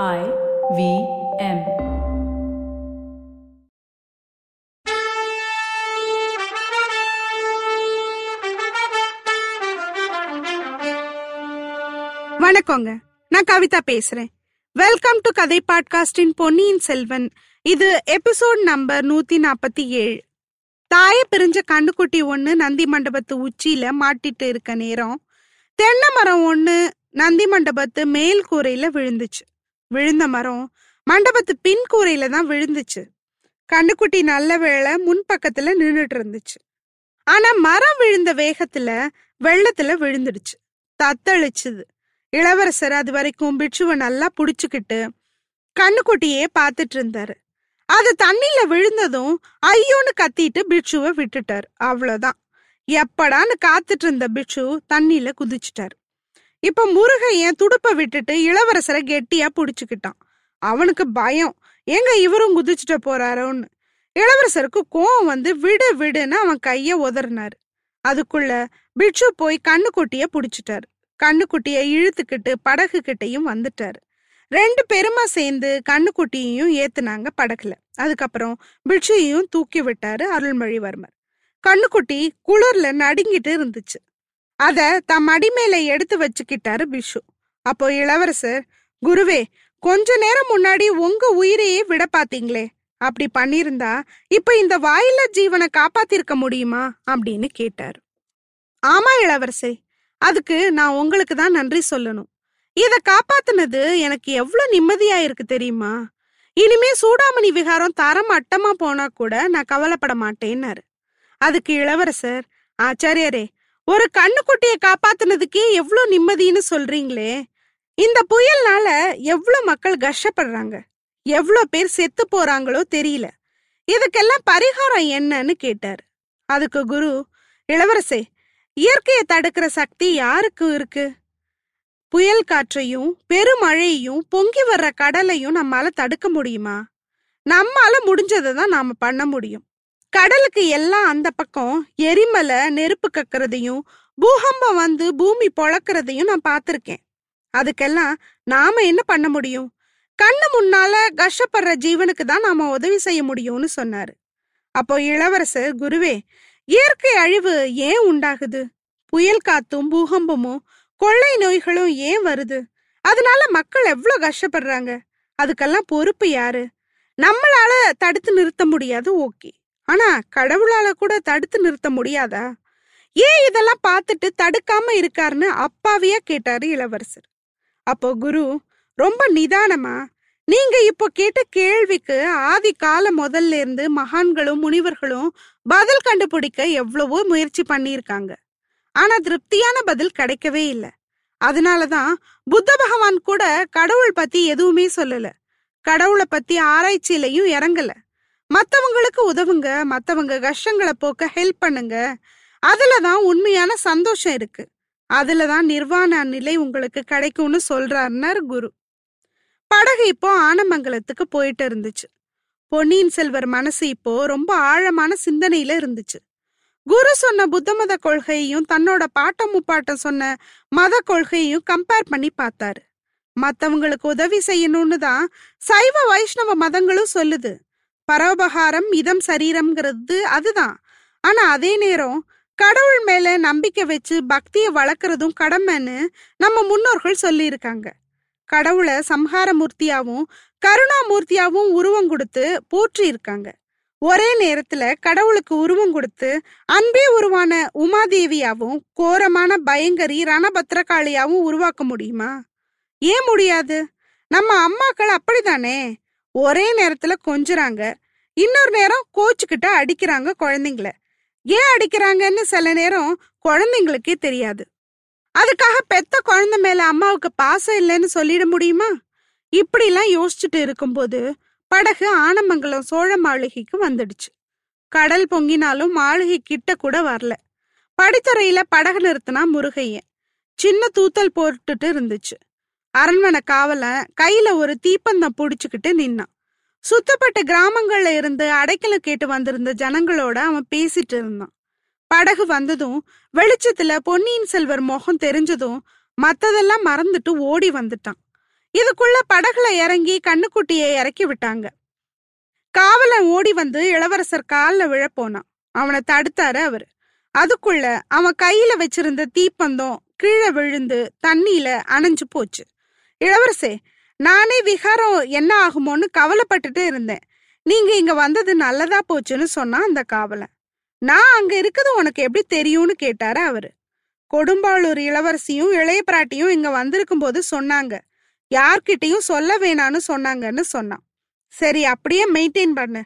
I V M. வணக்கங்க. நான் கவிதா பேசுறேன். வெல்கம் டு கதை பாட்காஸ்டின் பொன்னியின் செல்வன். இது எபிசோட் நம்பர் நூத்தி நாற்பத்தி ஏழு. தாய பிரிஞ்ச கண்ணுக்குட்டி ஒண்ணு நந்தி மண்டபத்து உச்சியில மாட்டிட்டு இருக்க நேரம். தென்னை மரம் ஒண்ணு நந்தி மண்டபத்து மேல் கூரையில விழுந்துச்சு. விழுந்த மரம் மண்டபத்து பின் கூரையில தான் விழுந்துச்சு. கண்ணுக்குட்டி நல்ல வேளை முன்பக்கத்துல நின்றுட்டு இருந்துச்சு. ஆனா மரம் விழுந்த வேகத்துல வெள்ளத்துல விழுந்துடுச்சு. தத்தளிச்சுது. இளவரசர் அது வரைக்கும் பிட்சுவை நல்லா புடிச்சுக்கிட்டு கண்ணுக்குட்டியே பார்த்துட்டு இருந்தாரு. அது தண்ணியில விழுந்ததும் ஐயோன்னு கத்திட்டு பிட்சுவை விட்டுட்டார். அவ்வளோதான் எப்படான்னு காத்துட்டு இருந்த பிட்சு தண்ணியில குதிச்சுட்டாரு. இப்ப முருகையன் துடுப்ப விட்டுட்டு இளவரசரை கெட்டியா புடிச்சுக்கிட்டான். அவனுக்கு பயம். எங்க இவரும் குதிச்சுட்டு போறாரோன்னு. இளவரசருக்கு கோவம் வந்து விடு விடுன்னு அவன் கைய உதறினாரு. அதுக்குள்ள பிட்சு போய் கண்ணுக்குட்டிய புடிச்சிட்டாரு. கண்ணுக்குட்டிய இழுத்துக்கிட்டு படகு கிட்டையும் வந்துட்டாரு. ரெண்டு பெருமா சேர்ந்து கண்ணுக்குட்டியையும் ஏத்துனாங்க படகுல. அதுக்கப்புறம் பிட்சையும் தூக்கி விட்டாரு அருள்மொழிவர்மர். கண்ணுக்குட்டி குளிர்ல நடுங்கிட்டு இருந்துச்சு. அத தம் மடி மேல எடுத்து வச்சுக்கிட்டாரு பிஷு அப்போ இளவரசர் குருவே கொஞ்ச நேரம் முன்னாடி உங்க உயிரையே விட பாத்தீங்களே அப்படி பண்ணிருந்தா இப்ப இந்த வாயில ஜீவனை காப்பாத்திருக்க முடியுமா? அப்படின்னு கேட்டாரு. ஆமா இளவரசே அதுக்கு நான் உங்களுக்கு தான் நன்றி சொல்லணும். இத காப்பாத்துனது எனக்கு எவ்வளவு நிம்மதியா இருக்கு தெரியுமா? இனிமே சூடாமணி விகாரம் தரம் அட்டமா போனா கூட நான் கவலைப்பட மாட்டேன்னாரு. அதுக்கு இளவரசர் ஆச்சாரியரே ஒரு கண்ணுக்குட்டியை காப்பாத்துனதுக்கே எவ்வளோ நிம்மதின்னு சொல்றீங்களே. இந்த புயல்னால எவ்வளோ மக்கள் கஷ்டப்படுறாங்க. எவ்வளோ பேர் செத்து போறாங்களோ தெரியல. இதுக்கெல்லாம் பரிகாரம் என்னன்னு கேட்டார். அதுக்கு குரு இளவரசே இயற்கையை தடுக்கிற சக்தி யாருக்கு இருக்கு? புயல் காற்றையும் பெருமழையையும் பொங்கி வர்ற கடலையும் நம்மால தடுக்க முடியுமா? நம்மால முடிஞ்சதை தான் நாம பண்ண முடியும். கடலுக்கு எல்லாம் அந்த பக்கம் எரிமலை நெருப்பு கக்கிறதையும் பூகம்பம் வந்து பூமி பொழக்கிறதையும் நான் பார்த்துருக்கேன். அதுக்கெல்லாம் நாம என்ன பண்ண முடியும்? கண்ணு முன்னால கஷ்டப்படுற ஜீவனுக்கு தான் நாம உதவி செய்ய முடியும்னு சொன்னாரு. அப்போ இளவரசர் குருவே இயற்கை அழிவு ஏன் உண்டாகுது? புயல் காத்தும் பூகம்பமும் கொள்ளை நோய்களும் ஏன் வருது? அதனால மக்கள் எவ்வளவு கஷ்டப்படுறாங்க? அதுக்கெல்லாம் பொறுப்பு யாரு? நம்மளால தடுத்து நிறுத்த முடியாது ஓகே. ஆனா கடவுளால கூட தடுத்து நிறுத்த முடியாதா? ஏன் இதெல்லாம் பார்த்துட்டு தடுக்காம இருக்காருன்னு அப்பாவியா கேட்டாரு இளவரசர். அப்போ குரு ரொம்ப நிதானமா நீங்க இப்போ கேட்ட கேள்விக்கு ஆதி கால முதல்ல இருந்து மகான்களும் முனிவர்களும் பதில் கண்டுபிடிக்க எவ்வளவோ முயற்சி பண்ணியிருக்காங்க. ஆனா திருப்தியான பதில் கிடைக்கவே இல்லை. அதனாலதான் புத்த பகவான் கூட கடவுள் பத்தி எதுவுமே சொல்லல. கடவுளை பத்தி ஆராய்ச்சியிலையும் இறங்கல. மத்தவங்களுக்கு உதவுங்க மத்தவங்க கஷ்டங்களை போக்க ஹெல்ப் பண்ணுங்க. அதுல தான் உண்மையான சந்தோஷம் இருக்கு. அதுல தான் நிர்வாண நிலை உங்களுக்கு கிடைக்கும்னு சொல்றாருனார் குரு. படகு இப்போ ஆனமங்கலத்துக்கு போயிட்டு இருந்துச்சு. பொன்னியின் செல்வர் மனசு இப்போ ரொம்ப ஆழமான சிந்தனையில இருந்துச்சு. குரு சொன்ன புத்த மத கொள்கையையும் தன்னோட பாட்டம் முப்பாட்டம் சொன்ன மத கொள்கையையும் கம்பேர் பண்ணி பார்த்தாரு. மத்தவங்களுக்கு உதவி செய்யணும்னு தான் சைவ வைஷ்ணவ மதங்களும் சொல்லுது. பரோபகாரம் இதம் சரீரம்ங்கிறது அதுதான். ஆனா அதே நேரம் கடவுள் மேல நம்பிக்கை வச்சு பக்தியை வளர்க்கறதும் கடமைன்னு நம்ம முன்னோர்கள் சொல்லியிருக்காங்க. கடவுளை சம்ஹார மூர்த்தியாவும் கருணாமூர்த்தியாவும் உருவம் கொடுத்து போற்றி இருக்காங்க ஒரே நேரத்துல கடவுளுக்கு உருவம் கொடுத்து அன்பே உருவான உமாதேவியாவும் கோரமான பயங்கரி ரணபத்திரகாளியாவும் உருவாக்க முடியுமா? ஏன் முடியாது? நம்ம அம்மாக்கள் அப்படிதானே ஒரே நேரத்துல கொஞ்சுறாங்க. இன்னொரு நேரம் கோச்சுக்கிட்ட அடிக்கிறாங்க குழந்தைங்கள. ஏன் அடிக்கிறாங்கன்னு சில நேரம் குழந்தைங்களுக்கே தெரியாது. அதுக்காக பெத்த குழந்தை மேல அம்மாவுக்கு பாசம் இல்லைன்னு சொல்லிட முடியுமா? இப்படிலாம் யோசிச்சுட்டு இருக்கும்போது படகு ஆனமங்கலம் சோழ மாளிகைக்கு வந்துடுச்சு. கடல் பொங்கினாலும் மாளிகை கிட்ட கூட வரல. படித்துறையில படகு நிறுத்தினா முருகையன். சின்ன தூத்தல் போட்டுட்டு இருந்துச்சு. அரண்மனை காவல கையில ஒரு தீப்பந்தம் புடிச்சுக்கிட்டு நின்னான். சுத்தப்பட்ட கிராமங்கள்ல இருந்து அடைக்கலம் கேட்டு வந்திருந்த ஜனங்களோட அவன் பேசிட்டு இருந்தான். படகு வந்ததும் வெளிச்சத்துல பொன்னியின் செல்வர் முகம் தெரிஞ்சதும் மத்ததெல்லாம் மறந்துட்டு ஓடி வந்துட்டான். இதுக்குள்ள படகுல இறங்கி கண்ணுக்குட்டியை இறக்கி விட்டாங்க. காவலன் ஓடி வந்து இளவரசர் காலில் விழ போனான் அவனை தடுத்தாரு அவரு. அதுக்குள்ள அவன் கையில வச்சிருந்த தீப்பந்தம் கீழே விழுந்து தண்ணியில அணைஞ்சு போச்சு. இளவரசே நானே விகாரம் என்ன ஆகுமோன்னு கவலைப்பட்டுட்டு இருந்தேன். நீங்க இங்க வந்தது நல்லதா போச்சுன்னு சொன்னா அந்த காவலன். நான் அங்க இருக்குது உனக்கு எப்படி தெரியும்னு கேட்டாரு அவரு. கொடும்பாளூர் இளவரசியும் இளைய பிராட்டியும் இங்க வந்திருக்கும் போது சொன்னாங்க. யார்கிட்டையும் சொல்ல வேணான்னு சொன்னாங்கன்னு சொன்னான். சரி அப்படியே மெயின்டைன் பண்ணு.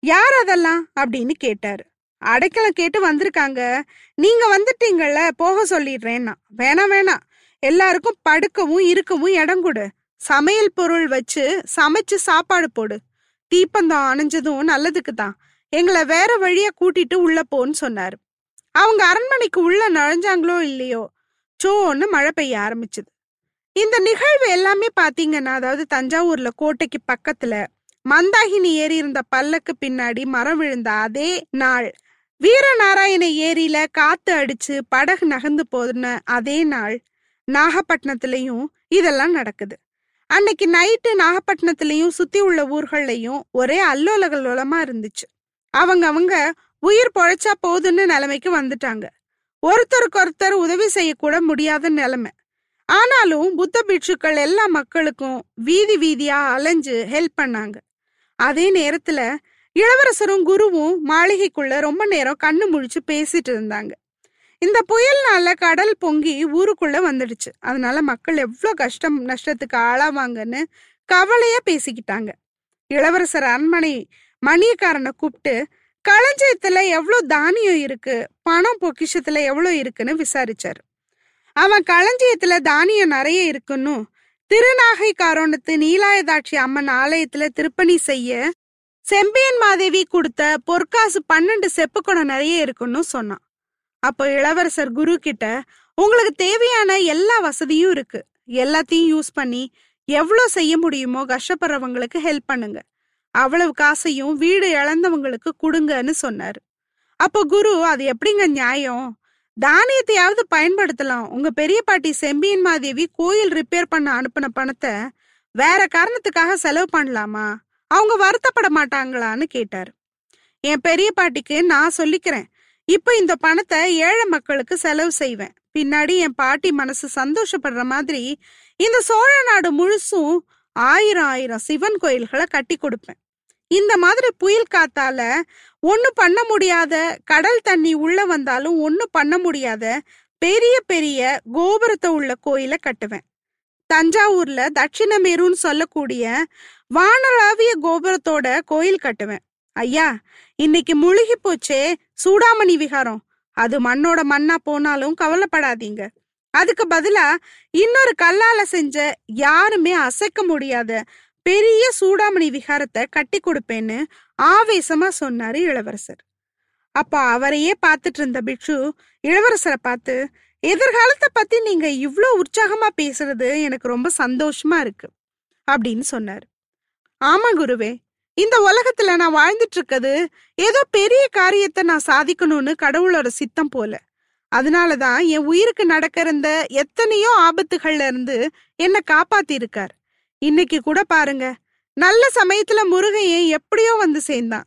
யார் அதெல்லாம்? அப்படின்னு கேட்டாரு. அடைக்கலம் கேட்டு வந்திருக்காங்க. நீங்க வந்துட்டீங்கல்ல போக சொல்லிடுறேன்னா. வேணாம் வேணாம். எல்லாருக்கும் படுக்கவும் இருக்கவும் இடம் கொடு. சமையல் பொருள் வச்சு சமைச்சு சாப்பாடு போடு. தீப்பந்தம் அணைஞ்சதும் நல்லதுக்கு தான். எங்களை வேற வழியா கூட்டிட்டு உள்ள போன்னு சொன்னாரு. அவங்க அரண்மனைக்கு உள்ள நுழைஞ்சாங்களோ இல்லையோ சோன்னு மழை பெய்ய ஆரம்பிச்சது. இந்த நிகழ்வு எல்லாமே பாத்தீங்கன்னா அதாவது தஞ்சாவூர்ல கோட்டைக்கு பக்கத்துல மந்தாகினி ஏறி இருந்த பல்லக்கு பின்னாடி மரம் விழுந்த அதே நாள் வீரநாராயண ஏரியில காத்து அடிச்சு படகு நகர்ந்து போன அதே நாள் நாகப்பட்டினத்திலையும் இதெல்லாம் நடக்குது. அன்னைக்கு நைட்டு நாகப்பட்டினத்துலயும் சுத்தி உள்ள ஊர்கள்லயும் ஒரே அல்லோலகல்லோலமா இருந்துச்சு. அவங்க அவங்க உயிர் பொழைச்சா போதுன்னு நிலைமைக்கு வந்துட்டாங்க. ஒருத்தருக்கு ஒருத்தர் உதவி செய்யக்கூட முடியாத நிலைமை. ஆனாலும் புத்த பிட்சுக்கள் எல்லா மக்களுக்கும் வீதி வீதியா அலைஞ்சு ஹெல்ப் பண்ணாங்க. அதே நேரத்துல இளவரசரும் குருவும் மாளிகைக்குள்ள ரொம்ப நேரம் கண்ணு முழிச்சு பேசிட்டு இருந்தாங்க. இந்த புயல்னால கடல் பொங்கி ஊருக்குள்ள வந்துடுச்சு. அதனால மக்கள் எவ்வளோ கஷ்டம் நஷ்டத்துக்கு ஆளாவாங்கன்னு கவலையா பேசிக்கிட்டாங்க. இளவரசர் அரண்மனை மணியக்காரனை கூப்பிட்டு களஞ்சியத்துல எவ்வளோ தானியம் இருக்கு? பணம் பொக்கிஷத்துல எவ்வளோ இருக்குன்னு விசாரிச்சாரு. அவன் களஞ்சியத்துல தானியம் நிறைய இருக்குன்னு திருநாகை காரோணத்து நீலாயதாட்சி அம்மன் ஆலயத்துல திருப்பணி செய்ய செம்பியன் மாதேவி கொடுத்த பொற்காசு பன்னெண்டு செப்பு நிறைய இருக்குன்னு சொன்னான். அப்போ இளவரசர் குரு கிட்ட உங்களுக்கு தேவையான எல்லா வசதியும் இருக்கு. எல்லாத்தையும் யூஸ் பண்ணி எவ்வளோ செய்ய முடியுமோ கஷ்டப்படுறவங்களுக்கு ஹெல்ப் பண்ணுங்க. அவ்வளவு காசையும் வீடு இழந்தவங்களுக்கு கொடுங்கன்னு சொன்னார். அப்போ குரு அது எப்படிங்க நியாயம்? தானியத்தையாவது பயன்படுத்தலாம். உங்க பெரிய பாட்டி செம்பியன் மாதேவி கோயில் ரிப்பேர் பண்ண அனுப்பின பணத்தை வேற காரணத்துக்காக செலவு பண்ணலாமா? அவங்க வருத்தப்பட மாட்டாங்களான்னு கேட்டார். என் பெரிய பாட்டிக்கு நான் சொல்லிக்கிறேன். இப்ப இந்த பணத்தை ஏழை மக்களுக்கு செலவு செய்வேன். பின்னாடி என் பாட்டி மனசு சந்தோஷப்படுற மாதிரி இந்த சோழ நாடு முழுசும் ஆயிரம் ஆயிரம் சிவன் கோயில்களை கட்டி கொடுப்பேன். இந்த மாதிரி புயல் காத்தால ஒண்ணு பண்ண முடியாத கடல் தண்ணி உள்ள வந்தாலும் ஒண்ணு பண்ண முடியாத பெரிய பெரிய கோபுரத்தை உள்ள கோயில கட்டுவேன். தஞ்சாவூர்ல தட்சிணமேருன்னு சொல்லக்கூடிய வானளாவிய கோபுரத்தோட கோயில் கட்டுவேன். ஐயா இன்னைக்கு முழுகி போச்சே சூடாமணி விகாரம். அது மண்ணோட மண்ணா போனாலும் கவலைப்படாதீங்க. அதுக்கு பதிலா இன்னொரு கல்லால செஞ்ச யாருமே அசைக்க முடியாத பெரிய சூடாமணி விகாரத்தை கட்டி கொடுப்பேன்னு ஆவேசமா சொன்னாரு இளவரசர். அப்ப அவரையே பார்த்துட்டு இருந்த பிக்ஷு இளவரசரை பார்த்து எதிர்காலத்தை பத்தி நீங்க இவ்ளோ உற்சாகமா பேசுறது எனக்கு ரொம்ப சந்தோஷமா இருக்கு. அப்படின்னு சொன்னார். ஆமா குருவே இந்த உலகத்துல நான் வாழ்ந்துட்டு இருக்கிறது ஏதோ பெரிய காரியத்தை நான் சாதிக்கணும்னு கடவுளோட சித்தம் போல. அதனாலதான் என் உயிருக்கு நடக்கிற இந்த எத்தனையோ ஆபத்துகள்ல இருந்து என்ன காப்பாத்தி இருக்கார் இன்னைக்கு கூட பாருங்க நல்ல சமயத்துல முருகையை எப்படியோ வந்து சேர்ந்தான்.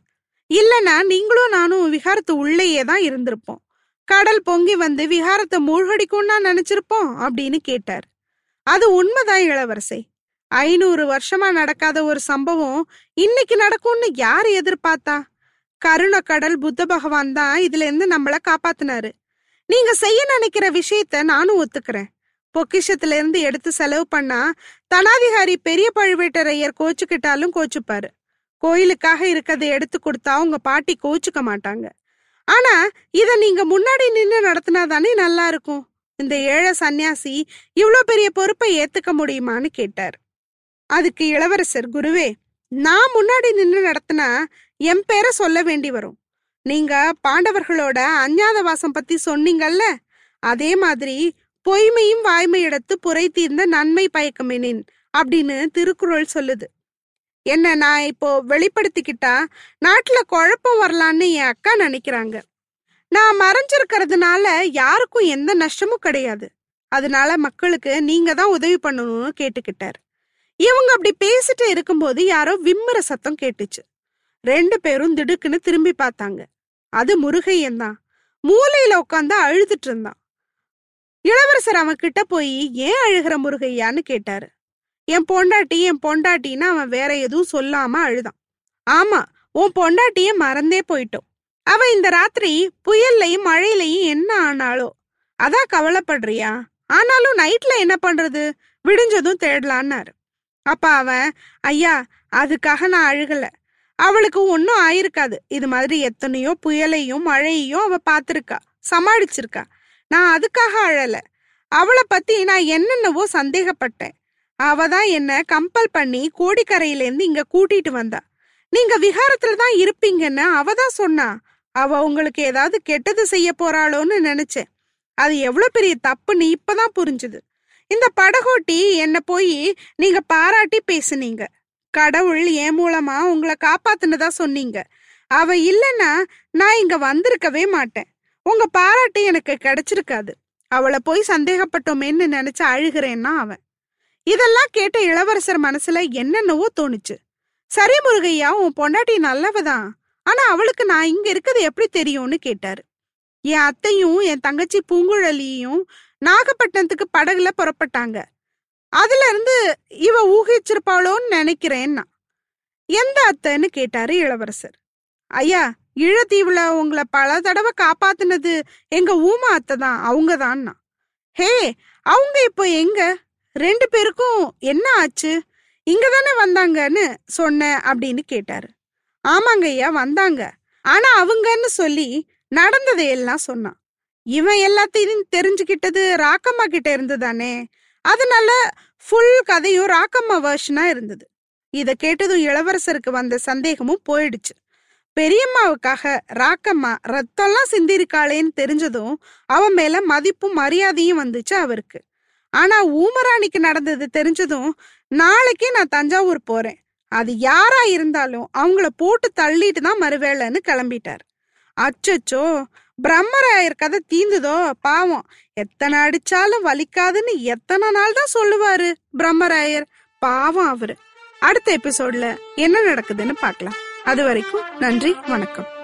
இல்லனா நீங்களும் நானும் விகாரத்து உள்ளேயே தான் இருந்திருப்போம். கடல் பொங்கி வந்து விகாரத்தை மூழ்கடிக்கும்னா நினைச்சிருப்போம் அப்படின்னு கேட்டார். அது உண்மைதான் இளவரசை. ஐநூறு வருஷமா நடக்காத ஒரு சம்பவம் இன்னைக்கு நடக்கும்னு யார் எதிர்பார்த்தா? கருண கடல் புத்த பகவான் தான் இதுல இருந்து நம்மள காப்பாத்தினாரு. நீங்க செய்ய நினைக்கிற விஷயத்த நானும் ஒத்துக்கிறேன். பொக்கிஷத்துல இருந்து எடுத்து செலவு பண்ணா தனாதிகாரி பெரிய பழுவேட்டரையர் கோச்சுக்கிட்டாலும் கோச்சுப்பாரு. கோயிலுக்காக இருக்கதை எடுத்து கொடுத்தா உங்க பாட்டி கோச்சுக்க மாட்டாங்க. ஆனா இத நீங்க முன்னாடி நின்று நடத்தினா தானே நல்லா இருக்கும். இந்த ஏழை சன்னியாசி இவ்வளோ பெரிய பொறுப்பை ஏத்துக்க முடியுமான்னு கேட்டார். அதுக்கு இளவரசர் குருவே நான் முன்னாடி நின்று நடத்தினா என் பேரை சொல்ல வேண்டி வரும். நீங்க பாண்டவர்களோட அஞ்ஞாத வாசம் பத்தி சொன்னீங்கல்ல அதே மாதிரி பொய்மையும் வாய்மையிடத்து புரை தீர்ந்த நன்மை பயக்கமெனின் அப்படின்னு திருக்குறள் சொல்லுது. என்ன நான் இப்போ வெளிப்படுத்திக்கிட்டா நாட்டுல குழப்பம் வரலான்னு என் அக்கா நினைக்கிறாங்க. நான் மறைஞ்சிருக்கிறதுனால யாருக்கும் எந்த நஷ்டமும் கிடையாது. அதனால மக்களுக்கு நீங்க தான் உதவி பண்ணணும்னு கேட்டுக்கிட்டார். இவங்க அப்படி பேசிட்டு இருக்கும்போது யாரோ விம்முற சத்தம் கேட்டுச்சு. ரெண்டு பேரும் திடுக்குன்னு திரும்பி பார்த்தாங்க. அது முருகையன் தான். மூலையில உட்காந்து அழுதுட்டு இருந்தான். இளவரசர் அவன் கிட்ட போய் ஏன் அழுகிற முருகையான்னு கேட்டாரு. என் பொண்டாட்டி என் பொண்டாட்டின்னு அவன் வேற எதுவும் சொல்லாம அழுதான். ஆமா உன் பொண்டாட்டிய மறந்தே போயிட்டோம். அவ இந்த ராத்திரி புயல்லையும் மழையிலையும் என்ன ஆனாலோ அதான் கவலைப்படுறியா? ஆனாலும் நைட்ல என்ன பண்றது? விடிஞ்சதும் தேடலான்னாரு. அப்ப அவன் ஐயா அதுக்காக நான் அழுகல. அவளுக்கு ஒன்றும் ஆயிருக்காது. இது மாதிரி எத்தனையோ புயலையும் மழையையும் அவ பார்த்துருக்கா. சமாளிச்சிருக்கா. நான் அதுக்காக அழல. அவளை பத்தி நான் என்னென்னவோ சந்தேகப்பட்டேன். அவ தான் என்ன கம்பல் பண்ணி கோடிக்கரையிலேருந்து இங்க கூட்டிட்டு வந்தா. நீங்க விகாரத்துல தான் இருப்பீங்கன்னு அவ தான் சொன்னா. அவ உங்களுக்கு ஏதாவது கெட்டது செய்ய போறாளோன்னு நினைச்சேன். அது எவ்வளவு பெரிய தப்புன்னு இப்பதான் புரிஞ்சுது. இந்த படகோட்டி என்ன போய் நீங்க பாராட்டி பேசுனீங்க. கடவுள் என் மூலமா உங்களை காப்பாத்துனதா சொன்னீங்க. அவ இல்லைன்னா நான் இங்க வந்திருக்கவே மாட்டேன். உங்க பாராட்டு எனக்கு கிடைச்சிருக்காது. அவளை போய் சந்தேகப்பட்டோமேன்னு நினைச்சு அழுகிறேன்னா அவன். இதெல்லாம் கேட்ட இளவரசர் மனசுல என்னென்னவோ தோணுச்சு. சரி முருகையா உன் பொண்டாட்டி நல்லவதான். ஆனா அவளுக்கு நான் இங்க இருக்கிறது எப்படி தெரியும்னு கேட்டாரு. என் அத்தையும் என் தங்கச்சி பூங்குழலியும் நாகப்பட்டினத்துக்கு படகுல புறப்பட்டாங்க. அதுல இருந்து இவ ஊகிச்சிருப்பாளோன்னு நினைக்கிறேன்னா எந்த அத்தைன்னு கேட்டாரு இளவரசர். ஐயா ஈழத்தீவுல உங்களை பல தடவை காப்பாத்தினது எங்க ஊமா அத்தை தான் அவங்க தான்னா. ஹே அவங்க இப்போ எங்க? ரெண்டு பேருக்கும் என்ன ஆச்சு? இங்க தானே வந்தாங்கன்னு சொன்னேன் அப்படின்னு கேட்டாரு. ஆமாங்க ஐயா வந்தாங்க. ஆனா அவங்கன்னு சொல்லி நடந்ததையெல்லாம் சொன்னான் இவன் எல்லாத்தையும் தெரிஞ்சுக்கிட்டது ராக்கம்மா கிட்ட இருந்துதானே? அதனால ஃபுல் கதையும் ராக்கம்மா வேர்ஷனா இருந்தது. இதை கேட்டதும் இளவரசருக்கு வந்த சந்தேகமும் போயிடுச்சு. பெரியம்மாவுக்காக ராக்கம்மா ரத்தம்லாம் சிந்திருக்காளேன்னு தெரிஞ்சதும் அவன் மேல மதிப்பும் மரியாதையும் வந்துச்சு அவருக்கு. ஆனா ஊமராணிக்கு நடந்தது தெரிஞ்சதும் நாளைக்கே நான் தஞ்சாவூர் போறேன். அது யாரா இருந்தாலும் அவங்கள போட்டு தள்ளிட்டு தான் மறுவேளைன்னு கிளம்பிட்டார். அச்சச்சோ! பிரம்மராயர் கதை தீந்துதோ? பாவம். எத்தனை அடிச்சாலும் வலிக்காதுன்னு எத்தனை நாள் தான் சொல்லுவாரு பிரம்மராயர்? பாவம் அவரு. அடுத்த எபிசோட்ல என்ன நடக்குதுன்னு பார்க்கலாம். அது வரைக்கும் நன்றி வணக்கம்.